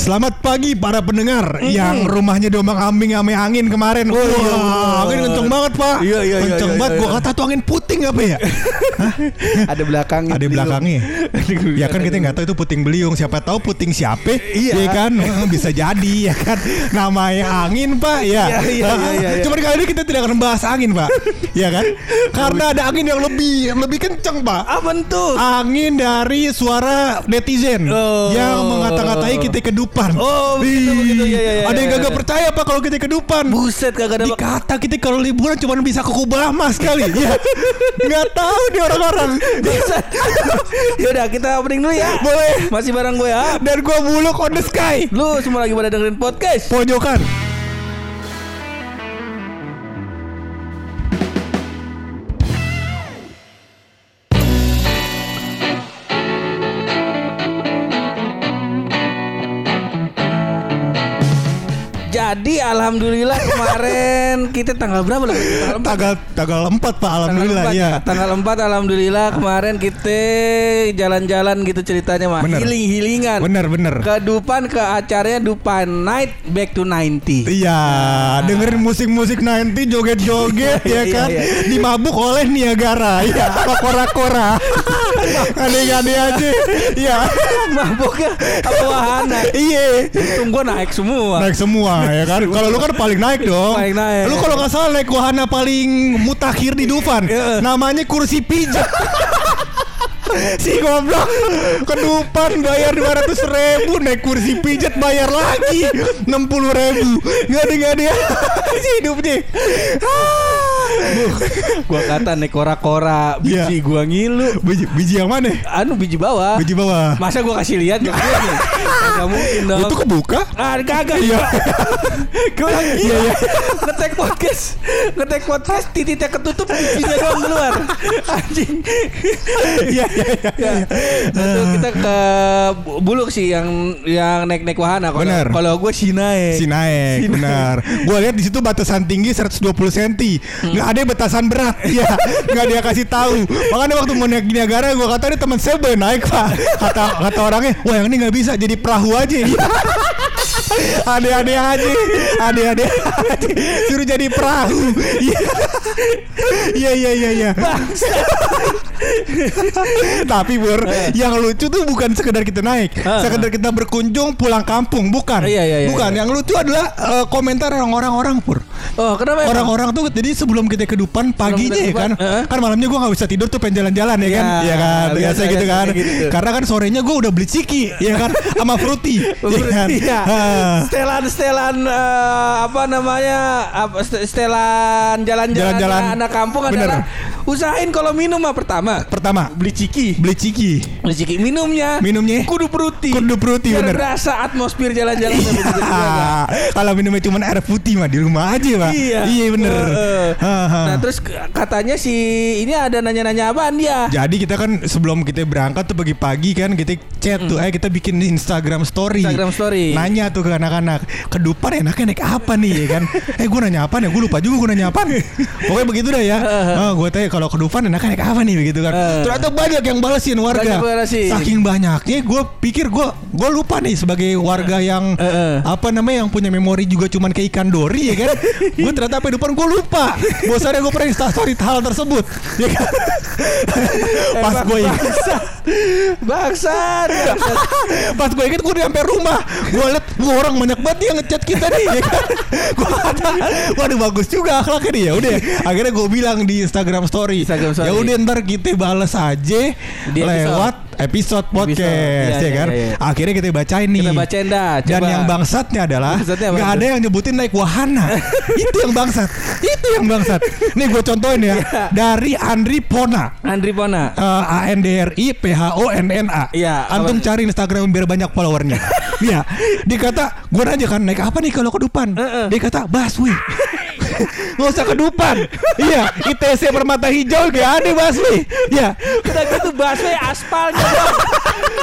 Selamat pagi para pendengar yang rumahnya diombang ambing ame angin kemarin. Wah, iya. angin kenceng banget pak. Iya, iya, iya, Kenceng iya, banget. iya. Gua kata tuh angin puting apa ya? Ada belakangnya. Ada belakangnya. ya kan kita nggak tahu itu puting beliung. Siapa tahu puting siapa? Iya. Ya kan bisa jadi ya kan. Namanya angin pak ya. Iya, iya, iya, iya, iya. Cuman kali ini kita tidak akan membahas angin pak. ya kan? Karena ada angin yang lebih lebih kenceng pak. Apa tuh? Angin dari suara netizen Oh. yang mengata-ngatai kita kedupan. Oh, begitu, begitu. Ya, ya, ya, Ada yang ya, kagak ya. percaya pak kalau kita kedupan. Buset kagak ada Dikata kita kalau liburan cuma bisa ke Kubama sekali. ya. Nggak tahu nih orang-orang. Buset. Yaudah kita opening dulu ya. Boleh. Masih bareng gue ya. Dan gua buluk on the sky. Lu semua lagi pada dengerin podcast. Pojokan. Alhamdulillah kemarin kita tanggal berapa lah? Tanggal 4. Tanggal tanggal 4 Pak alhamdulillah tanggal 4, ya. Tanggal 4 alhamdulillah kemarin kita jalan-jalan gitu ceritanya mah. Healing-healingan. Bener bener. Ke Dupan ke acaranya Dupan Night Back to 90. Iya, dengerin musik-musik 90 joget-joget ya Iya, kan. iya. Dimabuk oleh Niagara. Ya, apa kora-kora. Aneh-aneh aja. Iya. Maboknya apa wahana? Iya. Untung gua naik semua. Naik semua ya kan. Kalau lu kan paling naik dong. Paling naik. Lu kalau nggak salah naik wahana paling mutakhir di Dufan. Iya. Namanya kursi pijat. si goblok ke Dufan bayar 200 ribu naik kursi pijat bayar lagi 60 ribu nggak ada nggak ada si hidupnya gua kata naik kora-kora biji Iya. gua ngilu. biji, biji yang mana Anu biji bawah. biji bawah Masa gua kasih lihat gak mungkin. Gak mungkin dong. itu kebuka Ah, kagak. Iya. Gua lagi Iya, iya. ngetek podcast. Ngetek podcast titiknya ketutup bijinya doang keluar. Anjing. iya iya iya Ya. Nah, tuh kita ke Buluk sih yang yang naik-naik wahana. Kalau kalau gue sih naik. Si naik, Si naik. benar. Gua lihat di situ batasan tinggi 120 cm. Nggak ada batasan berat. Ya, nggak dia kasih tahu. Makanya waktu mau naik Niagara gua kata ini teman saya boleh naik, Pak. Kata kata orangnya, "Wah, yang ini nggak bisa jadi perahu aja." Ade-ade aja. Ade-ade aja. Suruh jadi perahu. Iya. Iya iya iya iya. Tapi Bur, yang lucu tuh bukan sekedar kita naik, Ah, sekedar kita berkunjung pulang kampung, bukan. Iya, iya, iya, bukan. iya. Yang lucu adalah eh, komentar orang-orang orang Pur. Oh, kenapa? emang? Orang-orang tuh jadi sebelum kita ke depan paginya ya kan, heeh. kan malamnya gua nggak bisa tidur tuh pengen jalan-jalan ya kan, Iya, ya kan, biasa biasa, gitu kan. gitu. Karena kan sorenya gua udah beli ciki, ya kan, sama fruity, ya kan. Iya. Setelan-setelan eh, apa namanya? Apa st- setelan jalan-jalan Jalan-jalan. anak kampung Bener. adalah usahain kalau minum mah pertama Pertama, beli ciki. beli ciki, Beli ciki minumnya. Minumnya? kudu fruity. Kudu Biar bener. berasa atmosfer jalan-jalan. Ah, Kalau minumnya cuma air putih mah di rumah aja pak. Iya. Iya bener. Ha, ha. Nah, terus katanya si ini ada nanya-nanya apaan dia? Jadi kita kan sebelum kita berangkat tuh pagi-pagi kan kita chat tuh, eh kita bikin Instagram story. Instagram story. Nanya tuh ke anak-anak, kedupan enaknya naik apa nih ya kan? eh gue nanya apa ya? Gue lupa juga gue nanya apa. Pokoknya begitu dah ya. Ah, gue tanya kalau kedupan enaknya naik apa nih begitu kan? Eh. Ternyata banyak yang balesin warga. Banyak. Saking banyaknya, gue pikir gue gue lupa nih sebagai warga yang Eh, eh. apa namanya yang punya memori juga cuman kayak ikan dori ya kan? gue ternyata apa depan gue lupa. Bosannya gue pernah instastory hal tersebut. Ya kan? Pas gue bangsat. Bangsat. Pas gue inget gue udah sampai rumah Gue liat orang banyak banget dia ngechat kita nih ya kan? Gue kata Waduh bagus juga akhlaknya nih ya udah Akhirnya gue bilang di Instagram story Instagram story. Ya udah ntar kita bales aja Di episode. Lewat episode podcast Iya, ya iya, kan iya, iya. Akhirnya kita bacain nih Kita bacain dah, Dan coba. yang bangsatnya adalah Bangsatnya apa Gak tuh? ada yang nyebutin naik wahana Itu yang bangsat Itu yang bangsat Nih gue contohin ya Iya. Dari Andri Pona Andri Pona. Eh, A N D R I P H O N N A. Iya, Antum apa? cari Instagram biar banyak followernya. Iya. Dia kata, gue nanya kan naik apa nih kalau ke depan? Heeh. Dia kata busway. Nggak usah ke Dupan. Iya, ITC Permata Hijau gak ada busway. Iya. Udah gitu busway aspalnya bang.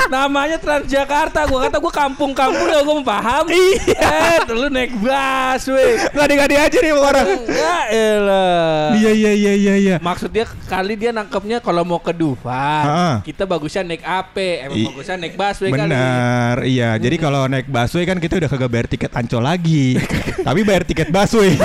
Namanya Transjakarta. Gua kata gua kampung-kampung ya gua paham. Iya. Eh, lu naik busway. Ngadi-ngadi aja nih orang. Ya elah. Iya iya iya iya iya. Maksudnya kali dia nangkepnya kalau mau ke Dufan, Ha-ha. kita bagusnya naik AP, emang I- bagusnya naik busway kali. Benar, iya. Jadi kalau naik busway kan kita udah kagak bayar tiket ancol lagi, tapi bayar tiket busway.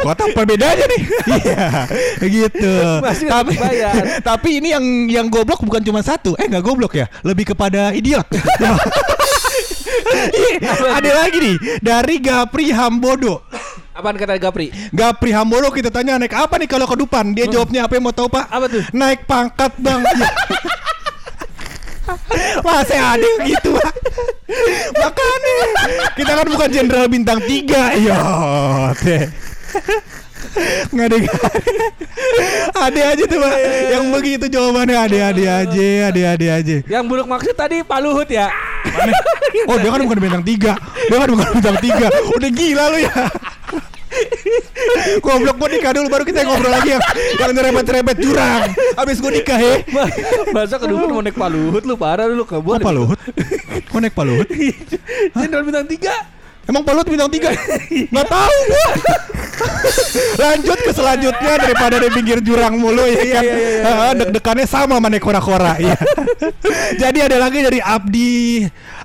Gua tahu bedanya nih. Iya, gitu. Masih tapi tapi ini yang yang goblok bukan cuma satu. Eh nggak goblok ya, lebih kepada idiot. Ada lagi nih dari Gapri Hambodo. Apaan kata Gapri? Gapri Hambodo kita tanya naik apa nih kalau ke Dupan? Dia jawabnya apa yang mau tahu Pak? Apa tuh? Naik pangkat bang. Masa ada yang gitu Pak? Makanya kita kan bukan jenderal bintang tiga, yo teh. Nggak ada ada aja tuh pak yang begitu jawabannya ada ada aja ada ada aja Yang buruk maksud tadi Pak Luhut ya. oh dia kan bukan bintang tiga dia kan bukan bintang tiga udah gila lu ya Goblok gue nikah dulu baru kita ngobrol lagi yang yang nyerempet-nyerempet jurang. Habis gue nikah ya. Ma- Masa ke Dufan mau naik Pak Luhut lu parah lu ke Oh, Pak Luhut? Kok naik Pak Luhut? Jenderal bintang tiga. Emang Pak Luhut bintang tiga? Gak tahu gua. Lanjut ke selanjutnya daripada di pinggir jurang mulu ya kan. iya, iya, Heeh, Deg-degannya sama sama kora-kora ya. Jadi ada lagi dari Abdi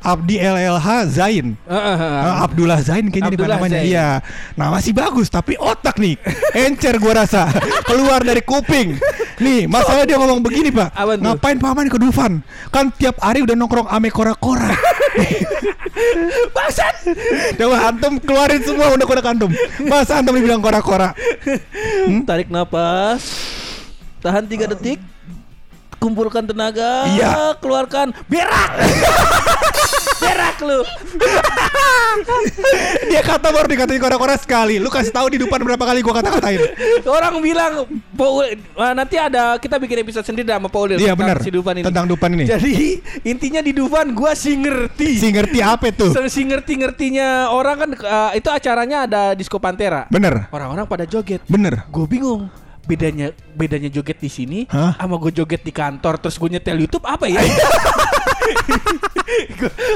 Abdi LLH Zain. Eh, Abdullah Zain kayaknya di Abdullah namanya. Zain. Iya. Nah, masih bagus tapi otak nih encer gua rasa. Keluar dari kuping. Nih, masalah dia ngomong begini, Pak. Ngapain paman ke Dufan? Kan tiap hari udah nongkrong ame kora-kora. Bangsat. Coba antum keluarin semua unek-unek antum. Masa antum dibilang kora-kora? Tarik napas. Tahan tiga detik. Kumpulkan tenaga. Iya. Keluarkan. Berak. Berak lu. Dia kata baru dikatain kora-kora sekali. Lu kasih tahu di depan berapa kali gua kata-katain. Orang bilang Paul, ah, nanti ada kita bikin episode sendiri sama Paul Iya tentang benar. si Dufan ini. Tentang Dupan ini. Jadi intinya di Dufan gua sih ngerti. Si ngerti apa tuh? Si ngerti-ngertinya orang kan ah, itu acaranya ada Disco Pantera. Bener. Orang-orang pada joget. Bener. Gue bingung bedanya bedanya joget di sini Hah? sama gue joget di kantor terus gue nyetel YouTube apa ya?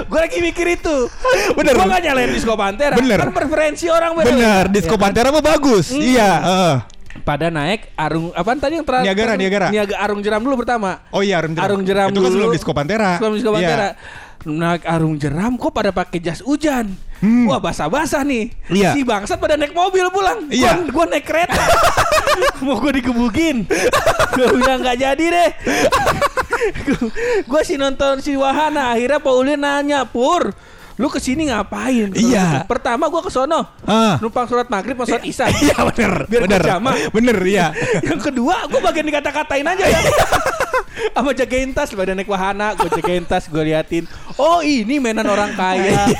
gue lagi mikir itu. Bener. Gue gak nyalain Disco Pantera. Bener. Kan preferensi orang beda. Bener. Disco Ya? Pantera mah bagus. Hmm. Iya. heeh. Pada naik arung apa tadi yang terakhir? Niagara, Niagara. Niaga arung jeram dulu pertama. Oh iya, Arung Jeram. Arung jeram Itu kan dulu. sebelum Disco Pantera. Sebelum Disco Iya. Pantera. Naik arung jeram kok pada pakai jas hujan. Hmm. Wah basah-basah nih. Iya. Si bangsat pada naik mobil pulang. Iya. Gua, gua naik kereta. Mau gue dikebukin. gue bilang nggak jadi deh. Gue sih nonton si Wahana. Akhirnya Paulin nanya Pur. Lu ke sini ngapain? Iya. Pertama gue ke sono. Numpang surat maghrib sama surat isya. Iya bener. Biar bener. berjamaah. Bener iya. Yang kedua, gue bagian dikata-katain aja ya. Sama jagain tas, pada naik wahana, gue jagain tas, gue liatin. Oh ini mainan orang kaya.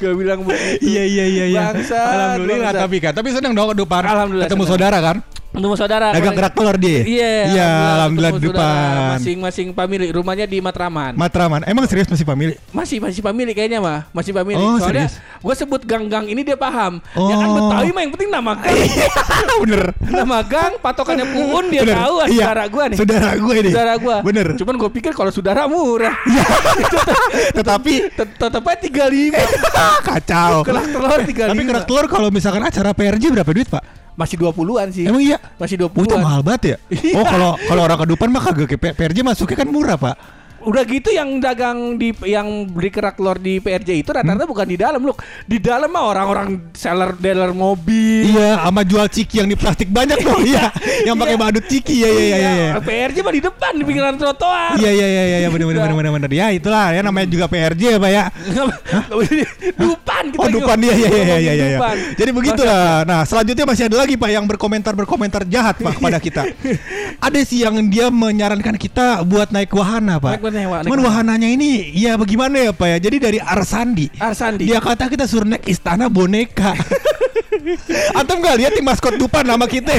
gue bilang begitu. Iya iya iya iya. Bangsat, Alhamdulillah bangsat. tapi kan. Tapi seneng dong ke depan. Alhamdulillah Ketemu saudara kan. Untuk saudara. Dagang kerak telur dia. Iya. Iya, alhamdulillah di ketemu depan. Masing-masing pemilik. Rumahnya di Matraman. Matraman. Emang serius masih pemilik? masih masih pemilik kayaknya mah masih pemilik Oh, soalnya gue sebut gang-gang ini dia paham Oh. ya kan Betawi mah yang penting nama gang bener. nama gang patokannya Puun dia Bener. tahu ah, Iya. saudara gue nih Saudara gue ini. saudara gue Bener. cuman gue pikir kalau saudara murah Tetapi Tet- tetep aja tiga lima kacau. kerak telur tiga Tapi kerak telur kalau misalkan acara PRJ berapa duit, Pak? Masih dua puluhan sih Emang iya? masih dua Oh, itu puluhan mahal banget ya? Iya. Oh, kalau kalau orang kedupan mah kagak ke PRJ masuknya kan murah, Pak. Udah gitu yang dagang di yang beli kerak telur di PRJ itu rata-rata Hmm? bukan di dalam loh di dalam mah orang-orang seller dealer mobil Iya, sama jual ciki yang di plastik banyak loh. Iya, yang pakai Iya. badut ciki. Iya, iya, iya, iya. iya. PRJ mah di depan di pinggiran trotoar Iya iya iya iya benar benar benar benar. Ya itulah ya namanya juga PRJ ya Pak ya. Dupan kita Oh Dupan iya iya iya iya iya. iya. Jadi begitulah. Nah, selanjutnya masih ada lagi Pak yang berkomentar berkomentar jahat Pak kepada kita. ada sih yang dia menyarankan kita buat naik wahana Pak. Naik wahana, naik Cuman wahana. wahananya ini ya bagaimana ya Pak ya. Jadi dari Arsandi. Arsandi. Dia kata kita suruh naik istana boneka. Antum gak lihat di maskot Dupan nama kita?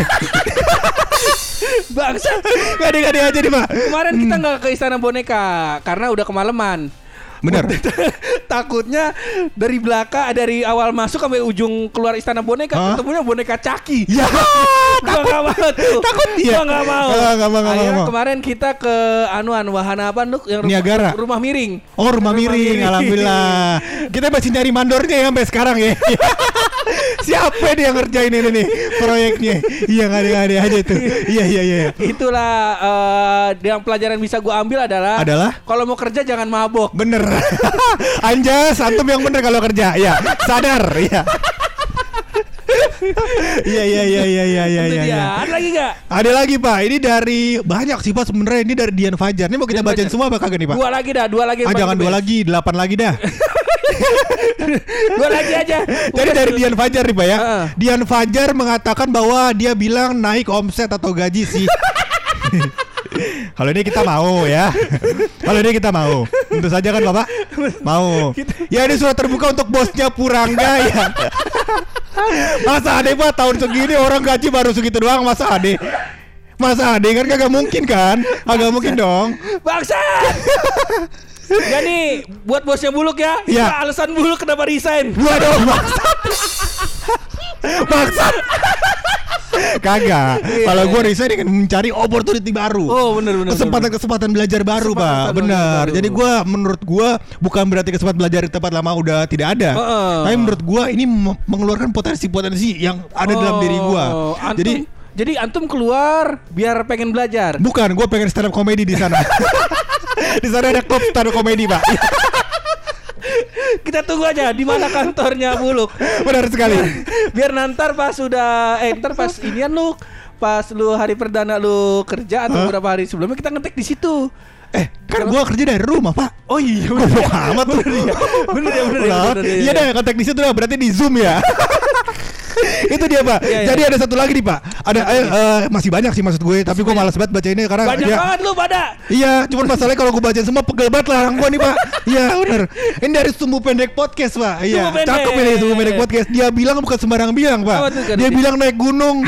Bangsa. Gak ada gak ada aja nih Pak. Kemarin kita nggak ke istana boneka karena udah kemalaman. Bener. Takutnya dari belakang dari awal masuk sampai ujung keluar istana boneka Hah? ketemunya boneka caki. Ya. Gua nggak mau tuh. takut dia. Gua nggak mau. Nggak mau, nggak Akhirnya mau. kemarin kita ke anuan wahana apa Nuk yang rumah, Niagara. rumah miring. Oh rumah miring, alhamdulillah. Kita masih nyari mandornya ya sampai sekarang ya. Siapa yang ngerjain ini nih proyeknya? Iya nggak ada ada aja tuh. Iya iya iya. Itulah eh, yang pelajaran bisa gua ambil adalah Adalah? kalau mau kerja jangan mabok. Bener. Anjas, antum yang bener kalau kerja. Ya, sadar. Iya. Iya iya iya iya iya iya iya. iya. Ada lagi gak? Ada lagi Pak, ini dari banyak sih Pak sebenarnya ini dari Dian Fajar. Ini mau kita Dian bacain Fajar. semua apa kagak nih Pak? Dua lagi dah, dua lagi. Ah jangan dua lagi, delapan lagi dah. dua lagi aja. Jadi dari. Dian Fajar nih Pak ya. Dian Fajar mengatakan bahwa dia bilang naik omset atau gaji sih. Kalau ini kita mau ya. Kalau ini kita mau. Tentu saja kan Bapak? Mau. Ya ini surat terbuka untuk bosnya Purangga ya. Masa ade Pak tahun segini orang gaji baru segitu doang masa ade? Masa ade kan kagak mungkin kan? Agak mungkin dong. Bangsa. Jadi buat bosnya Buluk ya. Iya. Alasan Buluk kenapa resign. Waduh, maksat. maksat. Kagak. Kalau gue resign dengan mencari opportunity baru. Iya. Oh, bener, bener, Kesempatan-kesempatan belajar baru, Pak. Kesempatan Benar. belajar baru. Jadi gue menurut gue bukan berarti kesempatan belajar di tempat lama udah tidak ada. Heeh. Tapi menurut gue ini me- mengeluarkan potensi-potensi yang ada dalam diri gue. Oh, Jadi jadi antum keluar biar pengen belajar. bukan gue pengen stand up comedy di sana. di sana ada klub stand up comedy, Pak. Kita tunggu aja di mana kantornya Buluk. Benar sekali. biar nanti pas sudah eh ntar pas inian lu pas lu hari perdana lu kerja atau Hah? beberapa hari sebelumnya kita ngetek di situ. Eh, kan gue kerja dari rumah, Pak. Oh iya Goblok amat tuh. Bener ya, bener ya, Lah, bener ya, Iya deh, kontak di situ. Berarti di Zoom ya. itu dia pak. Iya, iya. Jadi ada satu lagi nih pak. Ada eh, eh, masih banyak sih maksud gue. Tapi gue malas banget baca ini karena Banyak ya, banget lu pada. Iya, cuman masalahnya kalau gue bacain semua pegel banget lah gue nih pak. Iya bener. Ini dari sumbu pendek podcast pak. Iya, cakep ini sumbu pendek podcast. Dia bilang bukan sembarang bilang pak. Kan? Dia bilang naik gunung.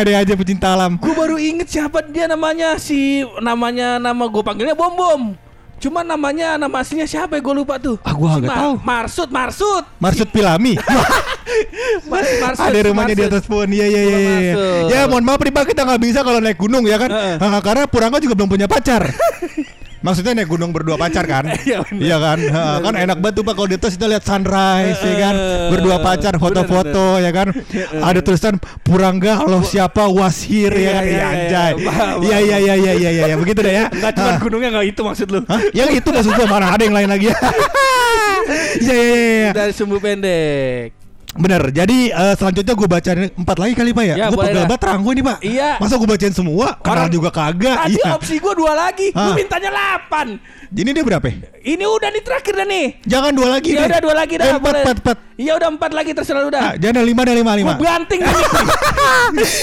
Ada aja pecinta alam. Gue baru inget siapa dia namanya si namanya nama gue panggilnya Bom Bom. Cuma namanya nama aslinya siapa ya gue lupa tuh. Ah, gua Si nggak tahu. Marsud Marsud. Marsud Pilami. Mas, Marsud. ada rumahnya di Marsud. atas pohon. Iya iya iya. Maksud. Ya mohon maaf nih Pak kita nggak bisa kalau naik gunung ya kan. Heeh. Ah, karena Purangga juga belum punya pacar. Maksudnya naik gunung berdua pacar kan? Iya, bener. Iya kan? Ha, kan enak banget tuh Pak kalau di atas kita lihat sunrise ya kan. Berdua pacar foto-foto ya kan. Ada tulisan Purangga Allah siapa Washir ya kan. Iya, Iya iya, anjay. iya. Iya iya iya iya iya begitu deh ya. Enggak cuma gunungnya enggak itu maksud lu. Hah? Yang itu maksud gua mana ada yang lain lagi ya. Iya iya. iya. Dari sumbu pendek. Bener, jadi eh, selanjutnya gue bacain empat lagi kali pak ya, Ya, Gue pegel banget terang gue nih pak Iya. Masa gue bacain semua, kenal Orang- juga kagak Tadi Iya opsi gue dua lagi. Lu mintanya 8. Ini dia berapa? Ini udah nih terakhir dah nih. Jangan dua lagi Ya udah dua lagi dah. Eh, Empat, empat, empat Iya udah empat lagi terserah lu Ah, dah. Jangan lima, ada lima, lima Gue banting.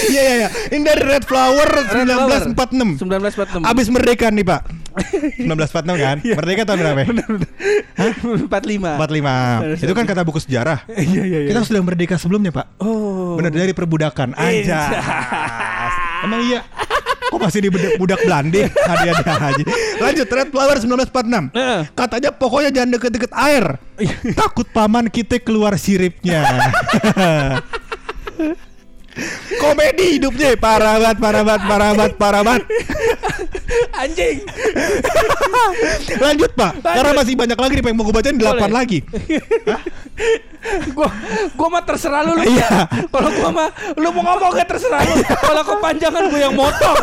Iya iya iya Ini dari Red Flower 1946 1946. Abis merdeka nih pak 1946 kan? Iya. Merdeka tahun berapa? ya? 45. 45 Itu kan kata buku sejarah Iya iya iya. Kita sudah merdeka sebelumnya pak Oh. Bener dari perbudakan aja. Emang iya. Kok masih di budak, budak Belanda? Hadiah aja. Lanjut Red Flower 1946. Heeh. Katanya pokoknya jangan deket-deket air. Takut paman kita keluar siripnya. Komedi hidupnya parah banget, parah banget, parah banget, parah banget. Anjing. Lanjut pak, karena masih banyak lagi nih pengen mau gue bacain 8 Boleh. lagi. gua gua mah terserah lu lu. Iya. Kalau gua mah lu mau ngomong gak terserah lu. Kalau kepanjangan gua yang motong.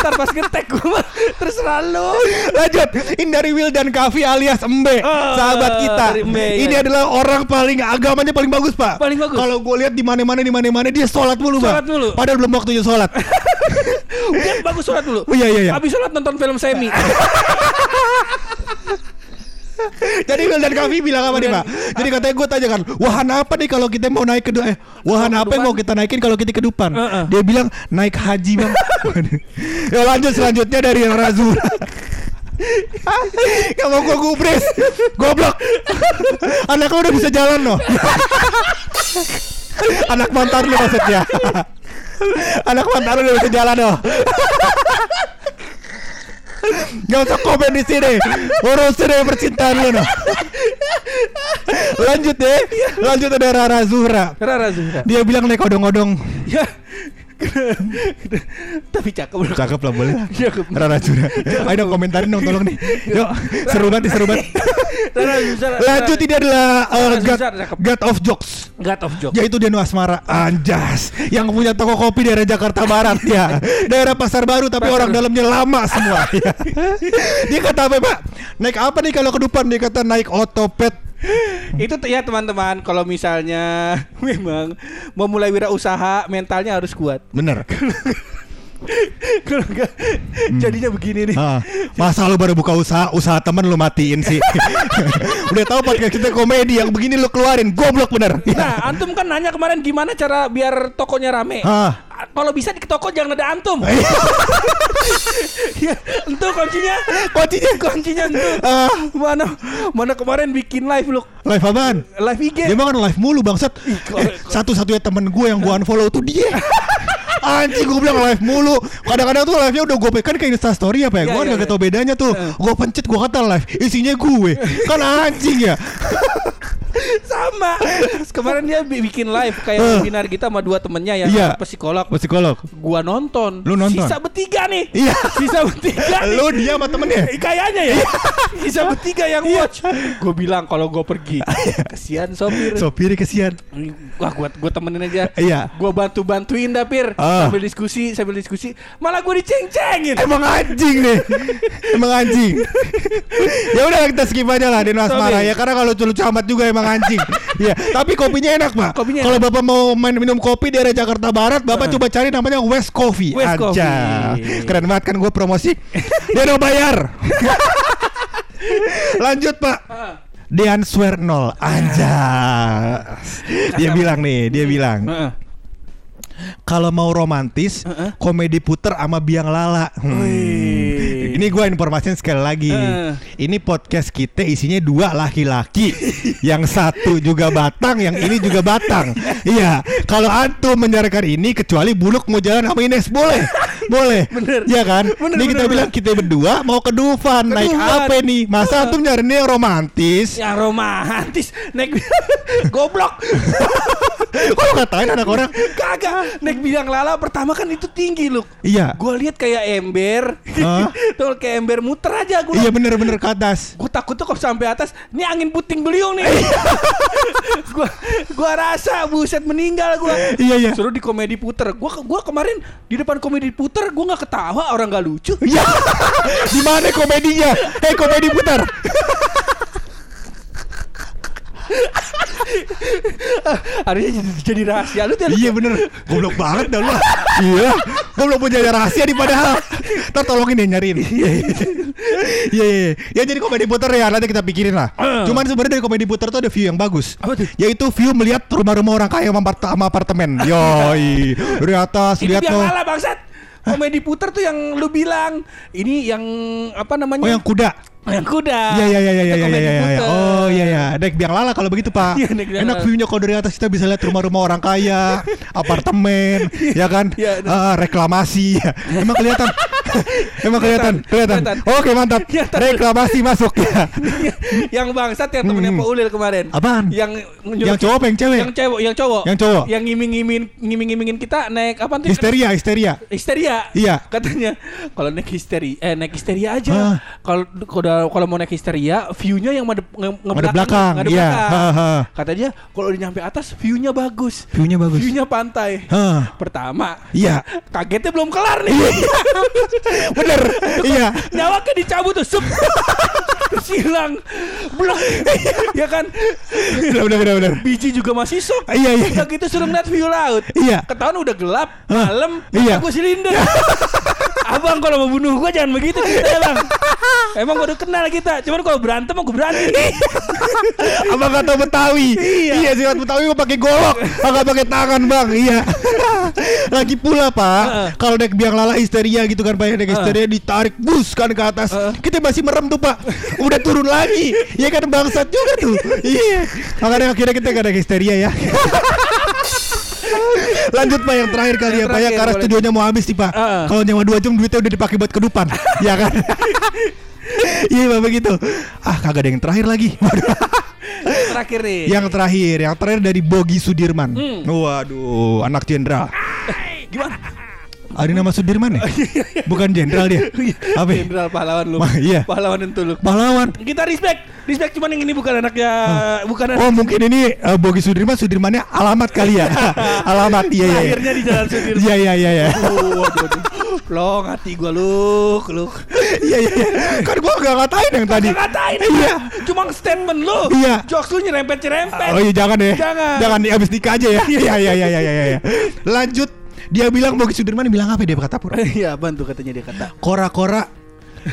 Ntar pas ngetek gua mah terserah lu. Lanjut, ini dari Will dan Kavi alias Embe, Oh, sahabat kita. Embe, ini iya. adalah orang paling agamanya paling bagus, Pak. Paling bagus. Kalau gue lihat di mana-mana di mana-mana dia sholat mulu, Pak. Sholat mulu. Padahal belum waktunya sholat. Udah bagus sholat dulu. Oh, iya, iya, iya. Habis sholat nonton film semi. Jadi Will dan Kavi bilang apa nih, Pak? Jadi katanya gue tanya kan, wahana apa nih kalau kita mau naik ke eh, wahana apa yang mau kita naikin kalau kita ke depan? Heeh. Dia bilang naik haji, Bang. ya lanjut selanjutnya dari Razul. Gak mau gue gubris Goblok Anak lu udah bisa jalan loh Anak mantan lu maksudnya Anak mantan lu udah bisa jalan loh Gak usah komen di sini. Urusin deh percintaan lu noh. Lanjut deh. Lanjut ada Rara Zuhra. Rara Zuhra. Dia bilang naik odong-odong. Ya. Tapi cakep loh. Cakep lah boleh. lah. Cakep. Rara Zuhra. Ayo dong komentarin dong tolong nih. Yuk seru banget seru banget. Lanjut ini adalah uh, God, of Jokes. God of Joke. Yaitu Deno Asmara Anjas Yang punya toko kopi daerah Jakarta Barat ya Daerah Pasar Baru Tapi Pasar- orang dalamnya lama semua ya. Dia kata apa pak Naik apa nih kalau ke depan Dia kata naik otopet Itu ya teman-teman kalau misalnya memang mau mulai wirausaha mentalnya harus kuat. Bener Kalau enggak jadinya begini nih. Ah, Masa lu baru buka usaha Usaha temen lu matiin sih Udah tahu podcast kita komedi Yang begini lu keluarin Goblok bener Nah, antum kan nanya kemarin gimana cara biar tokonya rame. Ah. Kalau bisa di toko jangan ada antum. ya, entu kuncinya. Kuncinya. kuncinya entu. Ah. Mana mana kemarin bikin live lu. Live apaan? Live IG. Dia mah kan live mulu bangsat Eh, Satu-satunya temen gue yang gue unfollow tuh dia Anjing gue bilang live mulu Kadang-kadang tuh live-nya udah gue Kan kayak instastory apa ya Iya, Gue iya, kan gak iya. tau bedanya tuh Heeh. Gue pencet gue kata live Isinya gue Kan anjing ya Sama. Kemarin dia bi- bikin live kayak Eh. webinar kita sama dua temennya yang Iya. psikolog. Psikolog Gua nonton. Lu nonton? Sisa bertiga nih. Iya. Sisa bertiga. nih. Lu dia sama temennya Kayaknya ya. Sisa bertiga yang Iya. watch. Gue bilang kalau gue pergi, kesian sopir. Sopirnya kesian Wah, gua gua temenin aja. Iya. Gua bantu-bantuin dapir Ah. sambil diskusi, sambil diskusi. Malah gua diceng-cengin. Emang anjing nih. Emang anjing. Ya udah kita skip aja lah Deno Asmara ya Karena kalau lucu-lucu amat juga emang anjing. Iya Tapi kopinya enak pak Kalau bapak mau main minum kopi daerah Jakarta Barat Bapak coba cari namanya West Coffee. West Aja. Coffee. Keren banget kan gue promosi. Deno bayar. Lanjut pak. Dean Swear nol Anjas. Dia bilang nih Dia bilang. Heeh. Kalau mau romantis Heeh. komedi puter sama biang lala Hmm. Wih. ini gue informasiin sekali lagi Heeh. ini podcast kita isinya dua laki-laki yang satu juga batang yang ini juga batang iya kalau antum menyarankan ini kecuali buluk mau jalan sama Ines boleh boleh Bener. ya kan Bener, ini kita bener, bilang kita berdua mau ke Dufan naik Dufan. apa nih masa antum nyarinya yang romantis Yang romantis naik goblok. kok lu ngatain anak orang Kagak naik biang lala pertama kan itu tinggi loh. iya Gua lihat kayak ember. Tuh kayak ember muter aja gua. iya bener-bener ke atas Gue takut tuh kalau sampai atas, ini angin puting beliung nih. gua gua rasa buset meninggal gua. Iya, iya. Suruh di komedi puter. Gua gua kemarin di depan komedi puter gua nggak ketawa orang nggak lucu. Ya, di mana komedinya? Eh komedi putar. Harusnya jadi, jadi rahasia lu tuh. iya bener, goblok banget dah lu. iya, goblok punya rahasia di padahal. Ntar tolongin deh nyariin. Iya, iya, iya. Ya jadi komedi putar ya nanti kita pikirin lah. Eh. Cuman sebenarnya dari komedi putar tuh ada view yang bagus. Apa tuh? Yaitu view melihat rumah-rumah orang kaya sama apart- sama apartemen. Yoi, dari atas Ini lihat tuh. lala bangsat. Komedi puter tuh yang lu bilang ini yang apa namanya? Oh yang kuda. Yang kuda. Iya iya iya iya iya iya. iya. puter. Oh iya iya. Naik biang lala kalau begitu Pak. Iya, naik Enak viewnya kalau dari atas kita bisa lihat rumah-rumah orang kaya, apartemen, ya kan? Iya, Ah, reklamasi. Emang kelihatan. Emang kelihatan, kelihatan. Oke mantap. Reklamasi masuk ya. yang bangsat yang temennya Hmm. Pak Ulil kemarin. Apaan? Yang Yang cowok yang cewek? Yang cewek, yang cowok. Yang cowok. Yang ngiming-ngiming ngiming-ngimingin kita naik apa tuh? Histeria, histeria. Histeria. Iya. Katanya kalau naik histeria eh naik histeria aja. Ah. Kalau kalau kalau mau naik histeria, view-nya yang madep nge- Ngadep belakang, ngadep iya. belakang. Ha, ha. Kata dia kalau udah nyampe atas view-nya bagus. View-nya bagus. View-nya pantai. Hah. Pertama, Iya. kagetnya belum kelar nih. Bener. Iya. Nyawa kan dicabut tuh, sup. Terus hilang. Blok. ya kan? Bener bener bener. bener. Biji juga masih sok. Iya, iya. Udah gitu suruh ngeliat view laut. Iya. Ketahuan udah gelap, malam, Iya. gue silinder. Abang kalau mau bunuh gue jangan begitu kita ya bang. Emang gue udah kenal kita, cuman kalau berantem aku berani. Abang kata Betawi. Iya. Iya, silat Betawi gua pakai golok, agak pakai tangan, Bang. Iya. Lagi pula, Pak, Heeh. kalau naik biang lala histeria gitu kan, Pak, naik histeria ditarik bus kan ke atas. Heeh. Kita masih merem tuh, Pak. Udah turun lagi. Iya kan bangsat juga tuh. Iya. Makanya akhirnya kita gak ada histeria ya. Lanjut Pak yang terakhir kali Yang ya Pak ya Karena studionya mau habis nih Pak Heeh. Kalau nyewa 2 jam duitnya udah dipakai buat kedupan Ya kan Iya Pak begitu Ah kagak ada yang terakhir lagi. Terakhir nih. Yang terakhir Yang terakhir dari Bogi Sudirman Hmm. Waduh Anak jenderal Ada nama Sudirman ya? Bukan jenderal dia Apa ya? Jenderal pahlawan lu. Ma- iya. Pahlawan itu lu. Pahlawan Kita respect. Respect cuman yang ini bukan anaknya bukan anak Oh mungkin ini uh, Bogi Sudirman Sudirmannya alamat kali ya Alamat iya iya iya. lahirnya di Jalan Sudirman. Iya iya iya iya Oh. Long hati gua lu, lu. Iya iya iya. Kan gua gak ngatain yang tadi Gak ngatain Iya Cuma statement lu. Iya. Jokes lu nyerempet-nyerempet. Oh iya jangan deh Jangan. Jangan abis nikah aja ya Iya iya iya iya iya iya Lanjut Dia bilang Bogi Sudirman bilang apa dia kata Pur Iya, apaan tuh katanya dia kata. Kora-kora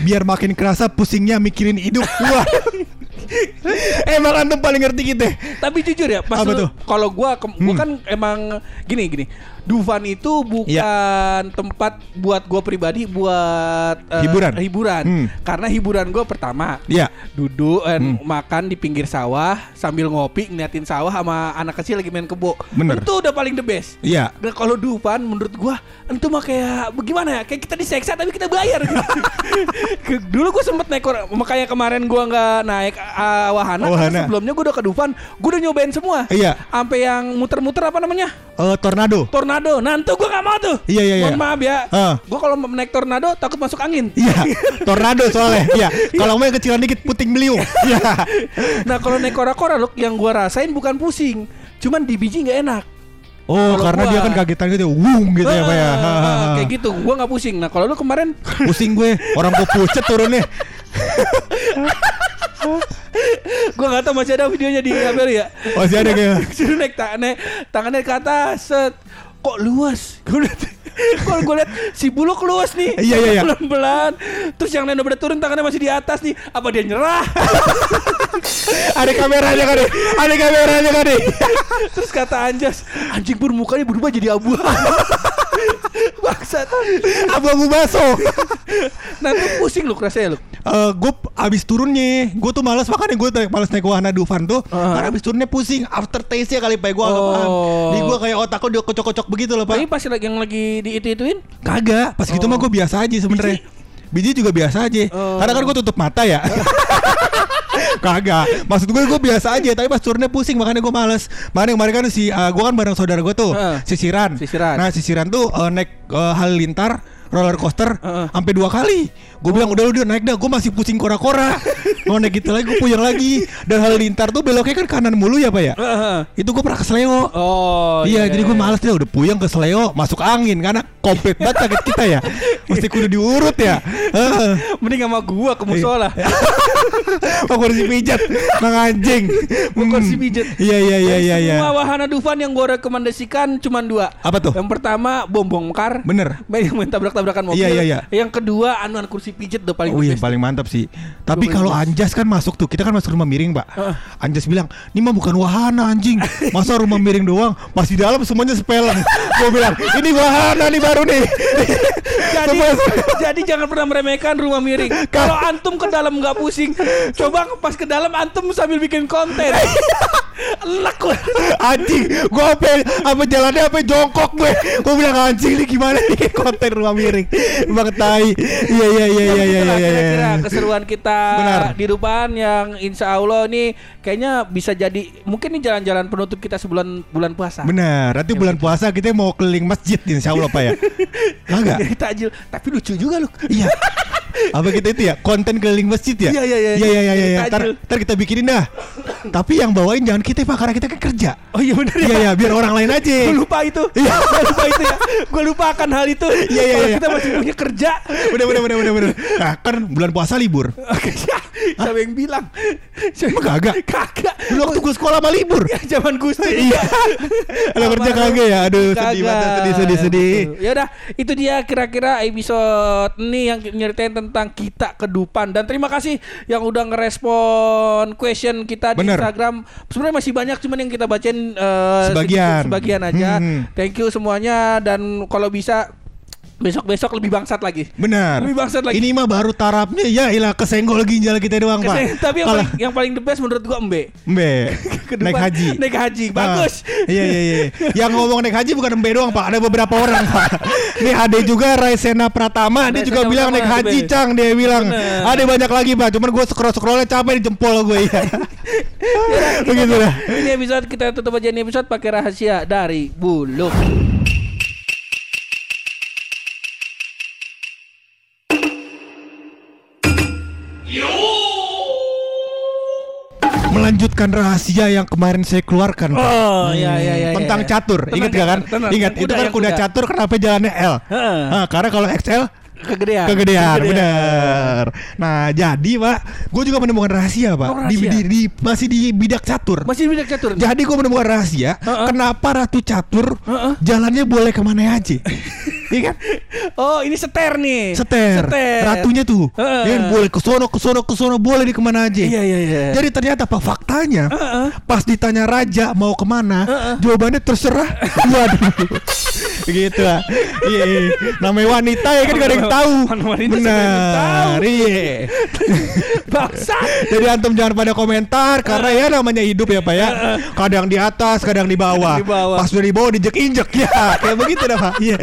Biar makin kerasa pusingnya mikirin hidup Wah Emang antum paling ngerti kita Tapi jujur ya, pas kalau gua gua Hmm. kan emang gini gini. Dufan itu bukan tempat buat gua pribadi buat eh, Hiburan. Hiburan. Hmm. Karena hiburan gua pertama Iya duduk eh, Hmm. makan di pinggir sawah sambil ngopi ngeliatin sawah sama anak kecil lagi main kebo. Bener. Itu udah paling the best. Iya Dan kalau Dufan menurut gua itu mah kayak bagaimana ya? Kayak kita diseksa tapi kita bayar gitu. Dulu gua sempet naik makanya kemarin gua nggak naik uh, wahana, karena Wahana. sebelumnya gua udah ke Dufan, gua udah nyobain semua. Iya. Sampai yang muter-muter apa namanya? Eh, Tornado Tornado. Nah, itu gua nggak mau tuh. Iya, iya, iya. Mohon maaf ya. Ah. Gua kalau mau naik tornado takut masuk angin. Iya Tornado soalnya Iya Kalau mau yang kecilan dikit puting beliung Iya nah, kalau naik kora-kora loh yang gua rasain bukan pusing, cuman di biji nggak enak. Oh Kalau karena gua- dia kan kagetan gitu Wung gitu ya Pak ya ha. Kayak gitu, gua nggak pusing. Nah, kalau lu kemarin Pusing gue Orang gue pucet turunnya gua nggak tahu masih ada videonya di kamera ya. Masih ada kayak Suruh naik tangannya, tangannya ke atas, set. Kok luas? Gue liat, kalau gue liat si buluk luas nih. Iya, iya, iya. Pelan-pelan. Terus yang lain udah turun tangannya masih di atas nih. Apa dia nyerah? Ada kameranya kan Ada kameranya kan Terus kata Anjas, anjing pun mukanya berubah jadi abu. Bangsat. Abu-abu baso Nanti pusing lu rasanya lu. Eh, gue abis turunnya gue tuh malas makanya gue malas naik wahana Dufan tuh Ah. karena abis turunnya pusing after taste nya kali pak gue agak Oh. paham di gue kayak otak gue kocok-kocok begitu loh Tapi pak pas lagi yang lagi di itu ituin, kagak pas gitu Oh. mah gue biasa aja sebenarnya biji juga biasa aja Oh. karena kan gue tutup mata ya Kagak Maksud gue gue biasa aja Tapi pas turunnya pusing Makanya gue males Makanya kemarin kan si uh, Gue kan bareng saudara gue tuh Heeh. Sisiran Sisiran. Nah sisiran tuh uh, Naik uh, halilintar roller coaster sampai dua kali. Gue bilang udah udah naik dah, gue masih pusing kora-kora. Mau naik gitu lagi, gue puyeng lagi. Dan halilintar tuh beloknya kan kanan mulu ya pak ya. Heeh. Itu gue pernah ke Seleo. Oh iya, jadi gue males deh udah puyeng ke Seleo masuk angin karena komplit banget sakit kita ya. Mesti kudu diurut ya. Heeh. Mending sama gua ke musola. Mau kursi pijat, mang anjing. Mau kursi Hmm. pijat. Iya iya iya iya iya. Semua wahana Dufan yang gue rekomendasikan cuma dua. Apa tuh? Yang pertama bom bongkar. Bener. Yang main tabrak-tabrakan mobil. Iya, iya, iya. Yang kedua anuan kursi pijet udah paling Oh iya paling mantap sih. Tapi kalau. Anjas kan masuk tuh, kita kan masuk rumah miring, Pak. Heeh. Anjas bilang, "Ini mah bukan wahana anjing. Masa rumah miring doang? Masih dalam semuanya sepeleng." Gue bilang, "Ini wahana nih baru nih." Jadi, jadi jangan pernah meremehkan rumah miring. Kalau antum ke dalam nggak pusing, coba pas ke dalam antum sambil bikin konten. Enak gue. anjing, gue apa apa jalannya apa jongkok gue. Gue bilang anjing ini gimana nih konten rumah miring. Bang tai. Iya iya iya iya iya iya. iya. Kira-kira keseruan kita Benar. di depan yang insya Allah nih kayaknya bisa jadi mungkin nih jalan-jalan penutup kita sebulan bulan puasa. Benar, nanti bulan puasa kita mau keliling masjid insya Allah Pak ya. Kagak? Jadi takjil, tapi lucu juga lu. Iya. Apa kita itu ya konten keliling masjid ya? Iya, iya, iya. Iya iya iya iya. Ntar kita bikinin dah. Tapi yang bawain jangan kita pak karena kita kan kerja. Oh iya benar Iya iya biar orang lain aja. Gue lupa itu. Iya. Gue lupa itu ya. Gue lupa akan hal itu. Iya, iya, iya. kita masih punya kerja. Bener bener bener bener bener. Nah kan bulan puasa libur. Oke, siapa yang bilang? Siapa- kagak? Kagak. Dulu waktu gue sekolah mah libur. Ya, zaman Gusti. Iya. Ada kerja kagak ya? Aduh sedih banget sedih sedih sedih. Ya udah, itu dia kira-kira episode ini yang nyeritain tentang kita kedupan dan terima kasih yang udah ngerespon question kita di Bener. Instagram. Sebenarnya masih banyak cuman yang kita bacain eh, Sebagian. sedikit, sebagian aja. Hmm. Thank you semuanya dan kalau bisa Besok-besok lebih bangsat lagi. Benar. Lebih bangsat lagi. Ini mah baru tarapnya ya ilah kesenggol ginjal kita doang, Pak. Keseng- Tapi yang paling, yang paling the best menurut gua Embe. Mbe, Ke naik haji. Naik haji. Ah, Bagus. iya iya iya. Yang ngomong naik haji bukan Mbe doang, Pak. Ada beberapa orang, Pak. Nih ada juga Raisena Pratama, dia Raisena juga bilang naik Pratama, haji, Be. Cang. Dia bilang. Bener. Ada banyak lagi, Pak. Cuman gue scroll-scrollnya capek di jempol gue ya. Begitu dah. Ini episode kita tutup aja ini episode pakai rahasia dari Buluk. Melanjutkan rahasia yang kemarin saya keluarkan. Pak. Oh, iya, iya, iya, Tentang iya. catur. Tentang Ingat gak kan? catur, Ingat itu kan yang kuda kuda. catur kenapa jalannya L? Heeh. Karena kalau XL Kegedean. kegedean, benar. Nah, jadi Pak, gue juga menemukan rahasia Pak. Oh, Di, rahasia. di, di- masih di bidak catur. Masih bidak catur. Jadi gue menemukan rahasia Heeh. kenapa Ratu Catur Heeh. jalannya boleh ke mana aja. Iya kan? Oh, ini seter nih. Seter. Ratunya tuh. Heeh. Dia boleh ke sono ke sono ke sono boleh di ke mana aja. Iya, iya, iya. Jadi ternyata apa faktanya? Heeh. Pas ditanya raja mau ke mana, Heeh. jawabannya terserah. Waduh. gitu lah. Iya, iya. Namanya wanita ya kan gak ada yang tahu. Wanita? Benar. Iya. Bangsa. Jadi antum jangan pada komentar karena ya namanya hidup ya Pak ya. Kadang di atas, kadang di bawah. Kadang di bawah. Pas udah di bawah dijek-injek ya. Kayak begitu dah Pak. Iya.